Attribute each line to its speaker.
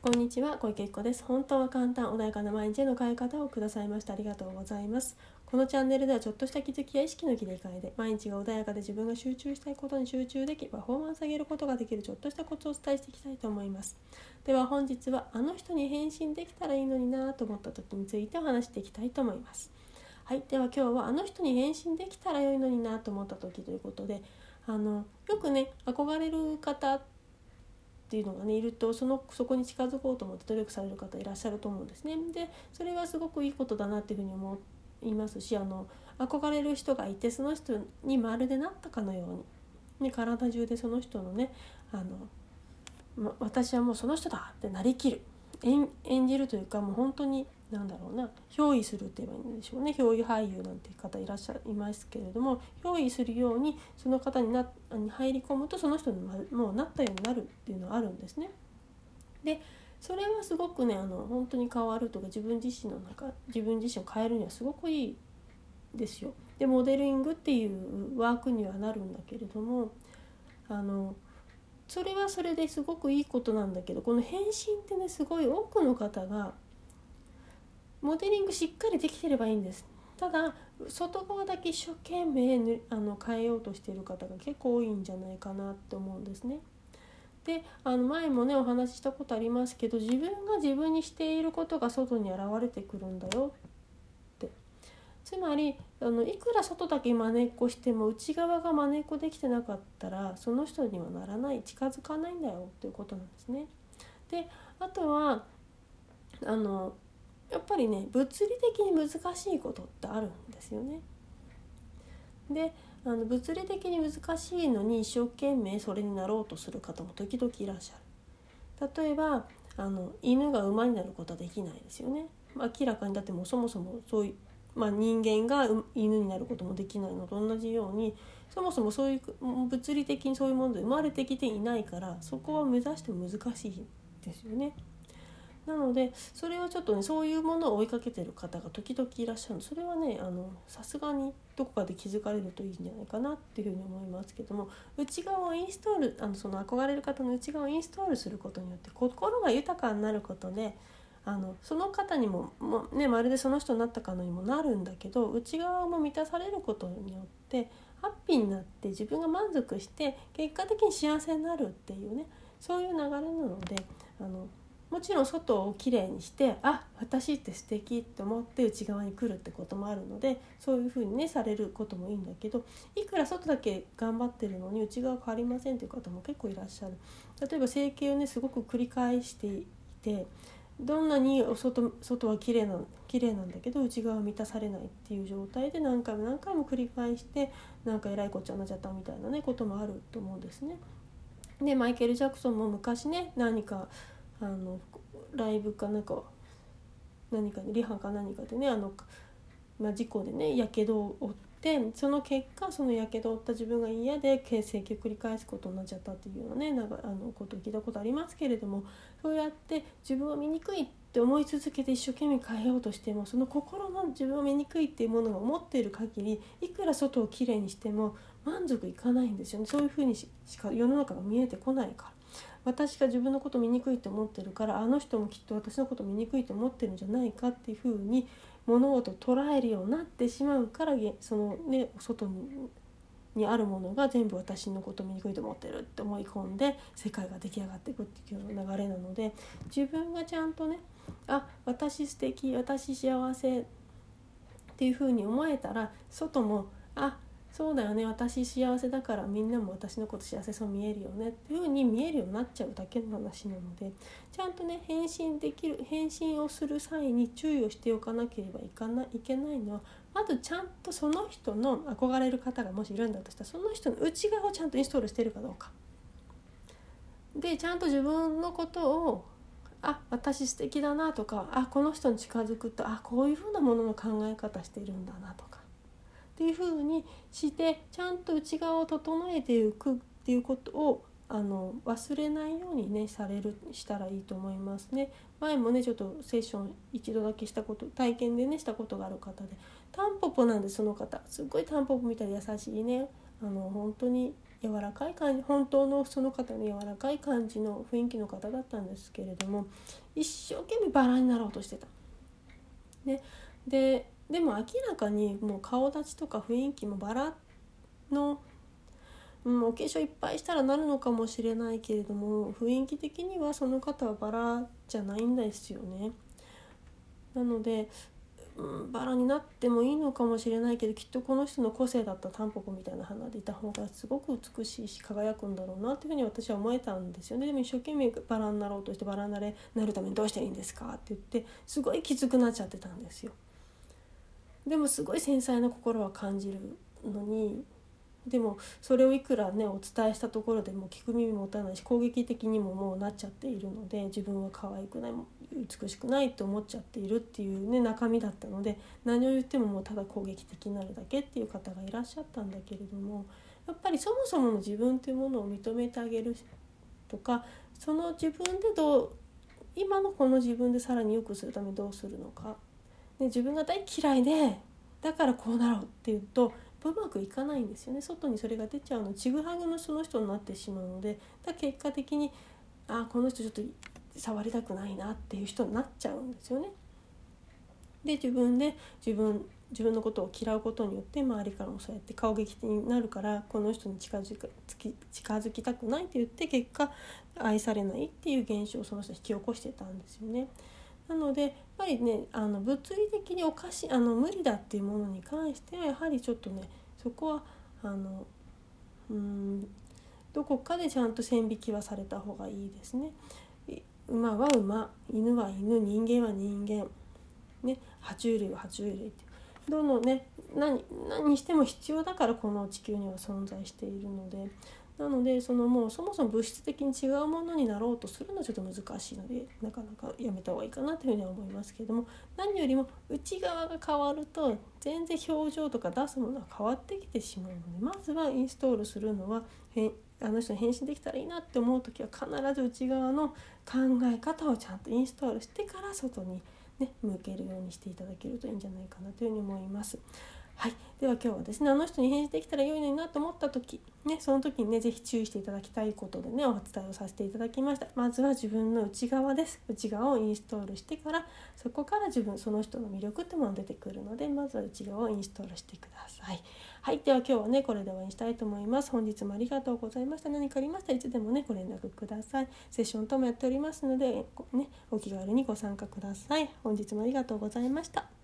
Speaker 1: こんにちは小池子です。本当は簡単穏やかな毎日への変え方をくださいました。ありがとうございます。このチャンネルではちょっとした気づきや意識の切り替えで毎日が穏やかで自分が集中したいことに集中できパフォーマンス上げることができるちょっとしたコツをお伝えしていきたいと思います。では本日はあの人に返信できたらいいのになと思った時についてお話していきたいと思います。はいでは今日はあの人に返信できたら良いのになと思った時ということであのよくね憧れる方ってていうのがねいるとそのそこに近づこうと思って努力される方いらっしゃると思うんですね。でそれはすごくいいことだなっていうふうに思いますしあの憧れる人がいてその人にまるでなったかのように、ね、体中でその人のねあの私はもうその人だってなりきる演じるというかもう本当になんだろうな憑依するって言えばいいんでしょうね憑依俳優なんていう方いらっしゃいますけれども憑依するようにその方になに入り込むとその人にもうなったようになるっていうのはあるんですね。でそれはすごくねあの本当に変わるとか自分自身の中自分自身を変えるにはすごくいいですよ。でモデリングっていうワークにはなるんだけれどもあのそれはそれですごくいいことなんだけどこの変身ってねすごい多くの方がモデリングしっかりできてればいいんですただ外側だけ一生懸命あの変えようとしている方が結構多いんじゃないかなって思うんですね。であの前もねお話ししたことありますけど自分が自分にしていることが外に現れてくるんだよってつまりあのいくら外だけまねっこしても内側がまねっこできてなかったらその人にはならない近づかないんだよっていうことなんですね。であとはあのやっぱりね物理的に難しいことってあるんですよね。であの物理的に難しいのに一生懸命それになろうとする方も時々いらっしゃる。例えばあの犬が馬になることはできないですよね。明らかにだってもうそもそもそういう、まあ、人間が犬になることもできないのと同じようにそもそもそういう物理的にそういうもので生まれてきていないからそこは目指しても難しいですよね。なのでそれはちょっとねそういうものを追いかけてる方が時々いらっしゃるそれはねさすがにどこかで気づかれるといいんじゃないかなっていうふうに思いますけども内側をインストールあのその憧れる方の内側をインストールすることによって心が豊かになることであのその方にもも、ね、まるでその人になったかのにもなるんだけど内側も満たされることによってハッピーになって自分が満足して結果的に幸せになるっていうねそういう流れなのであのもちろん外をきれいにしてあ私って素敵って思って内側に来るってこともあるのでそういうふうにねされることもいいんだけどいくら外だけ頑張ってるのに内側変わりませんっていう方も結構いらっしゃる例えば整形をねすごく繰り返していてどんなに外外は綺麗な綺麗なんだけど内側は満たされないっていう状態で何回も何回も繰り返してなんかえらいこっちゃなっちゃったみたいなねこともあると思うんですね。でマイケル・ジャクソンも昔ね何かあのライブかなんか何かリハか何かでねあの、まあ、事故でねやけどを負ってその結果そのやけどを負った自分が嫌で形成を繰り返すことになっちゃったっていうようなねなんかあのことを聞いたことありますけれどもそうやって自分は醜いって思い続けて一生懸命変えようとしてもその心の自分は醜いっていうものが思っている限りいくら外をきれいにしても満足いかないんですよねそういうふうにしか世の中が見えてこないから。私が自分のこと醜いと思ってるからあの人もきっと私のこと醜いと思ってるんじゃないかっていうふうに物事を捉えるようになってしまうからそのね外ににあるものが全部私のこと醜いと思ってるって思い込んで世界が出来上がっていくっていう流れなので自分がちゃんとねあ私素敵私幸せっていうふうに思えたら外もあそうだよね私幸せだからみんなも私のこと幸せそう見えるよねっていう風に見えるようになっちゃうだけの話なのでちゃんとね返信できる返信をする際に注意をしておかなければいかないいけないのはまずちゃんとその人の憧れる方がもしいるんだとしたらその人の内側をちゃんとインストールしてるかどうか。でちゃんと自分のことをあ私素敵だなとかあこの人に近づくとあこういうふうなものの考え方してるんだなとっていうふうにしてちゃんと内側を整えていくっていうことをあの忘れないようにねされるしたらいいと思いますね。前もねちょっとセッション一度だけしたこと体験でねしたことがある方でタンポポなんでその方。すっごいタンポポみたいで優しいね。あの本当に柔らかい感じ本当のその方の柔らかい感じの雰囲気の方だったんですけれども一生懸命バラになろうとしてた。ね、ででも明らかにもう顔立ちとか雰囲気もバラの、うん、お化粧いっぱいしたらなるのかもしれないけれども雰囲気的にはその方はバラじゃないんですよね。なのでうん、バラになってもいいのかもしれないけどきっとこの人の個性だったタンポポみたいな花でいた方がすごく美しいし輝くんだろうなっていうふうに私は思えたんですよねでも一生懸命バラになろうとしてバラになれなるためにどうしたらいいんですかって言ってすごいきつくなっちゃってたんですよ。でもすごい繊細な心は感じるのにでもそれをいくらねお伝えしたところでも聞く耳持たないし攻撃的にももうなっちゃっているので自分は可愛くない美しくないと思っちゃっているっていうね中身だったので何を言ってももうただ攻撃的になるだけっていう方がいらっしゃったんだけれどもやっぱりそもそもの自分っていうものを認めてあげるとかその自分でどう今のこの自分でさらに良くするためにどうするのか、ね、自分が大嫌いでだからこうなろうっていうとうまくいかないんですよね外にそれが出ちゃうのちぐはぐのその人になってしまうのでだ結果的にあこの人ちょっと触りたくないなっていう人になっちゃうんですよね。で自分で自分自分のことを嫌うことによって周りからもそうやって顔劇になるからこの人に近づく近づきたくないって言って結果愛されないっていう現象をその人引き起こしてたんですよね。なのでやっぱりねあの物理的におかしあの無理だっていうものに関してはやはりちょっとねそこはあのうんどこかでちゃんと線引きはされた方がいいですね。馬は馬犬は犬人間は人間、ね、爬虫類は爬虫類ってどのね何何にしても必要だからこの地球には存在しているのでなのでそのもうそもそも物質的に違うものになろうとするのはちょっと難しいのでなかなかやめた方がいいかなというふうには思いますけれども何よりも内側が変わると全然表情とか出すものは変わってきてしまうのでまずはインストールするのはあの人に返信できたらいいなって思う時は必ず内側の考え方をちゃんとインストールしてから外にね向けるようにしていただけるといいんじゃないかなというふうに思います。はい、では今日はですねあの人に返事できたら良いのになと思った時、ね、その時にね是非注意していただきたいことでねお伝えをさせていただきました。まずは自分の内側です。内側をインストールしてからそこから自分その人の魅力ってものが出てくるのでまずは内側をインストールしてください。はい。では今日はねこれで終わりにしたいと思います。本日もありがとうございました。何かありましたらいつでもねご連絡ください。セッションともやっておりますのでねお気軽にご参加ください。本日もありがとうございました。